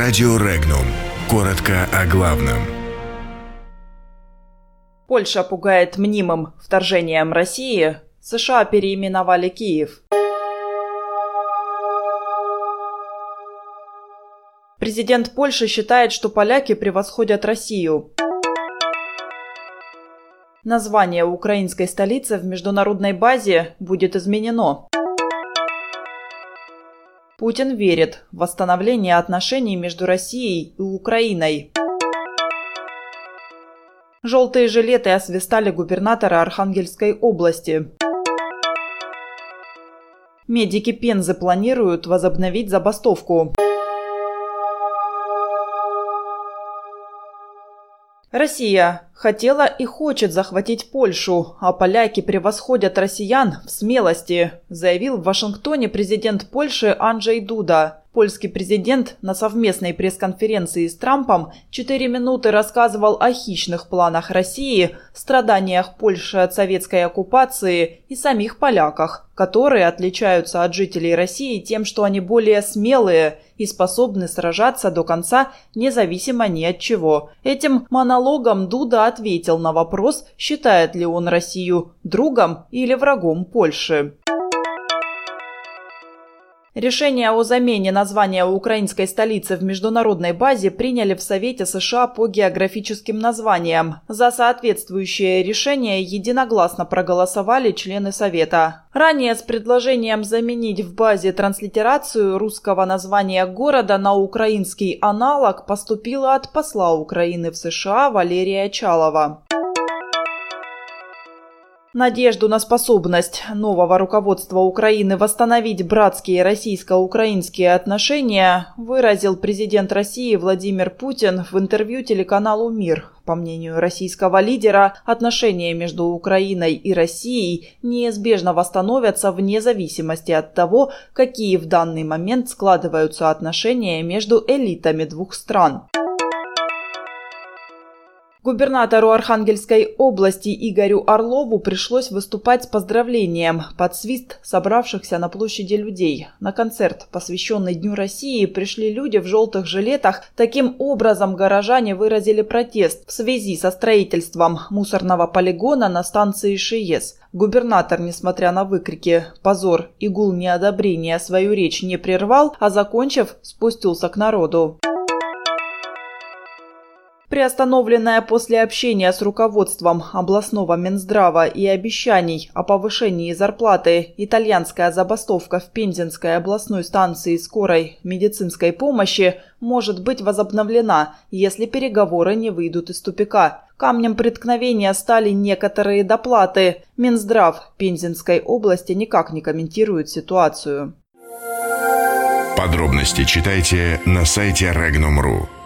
Радио Регнум. Коротко о главном. Польша пугает мнимым вторжением России. США переименовали Киев. Президент Польши считает, что поляки превосходят Россию. Название украинской столицы в международной базе будет изменено. Путин верит в восстановление отношений между Россией и Украиной. Желтые жилеты освистали губернатора Архангельской области. Медики Пензы планируют возобновить забастовку. Россия хотела и хочет захватить Польшу, а поляки превосходят россиян в смелости, заявил в Вашингтоне президент Польши Анджей Дуда. Польский президент на совместной пресс-конференции с Трампом 4 минуты рассказывал о хищных планах России, страданиях Польши от советской оккупации и самих поляках, которые отличаются от жителей России тем, что они более смелые и способны сражаться до конца, независимо ни от чего. Этим монологом Дуда ответил на вопрос, считает ли он Россию другом или врагом Польши. Решение о замене названия украинской столицы в международной базе приняли в Совете США по географическим названиям. За соответствующее решение единогласно проголосовали члены Совета. Ранее с предложением заменить в базе транслитерацию русского названия города на украинский аналог поступило от посла Украины в США Валерия Чалова. Надежду на способность нового руководства Украины восстановить братские российско-украинские отношения выразил президент России Владимир Путин в интервью телеканалу «Мир». По мнению российского лидера, отношения между Украиной и Россией неизбежно восстановятся вне зависимости от того, какие в данный момент складываются отношения между элитами двух стран. Губернатору Архангельской области Игорю Орлову пришлось выступать с поздравлением под свист собравшихся на площади людей. На концерт, посвященный Дню России, пришли люди в желтых жилетах. Таким образом, горожане выразили протест в связи со строительством мусорного полигона на станции Шиес. Губернатор, несмотря на выкрики «позор» и гул неодобрения, свою речь не прервал, а, закончив, спустился к народу. Приостановленная после общения с руководством областного Минздрава и обещаний о повышении зарплаты итальянская забастовка в Пензенской областной станции скорой медицинской помощи может быть возобновлена, если переговоры не выйдут из тупика. Камнем преткновения стали некоторые доплаты. Минздрав Пензенской области никак не комментирует ситуацию. Подробности читайте на сайте Regnum.ru.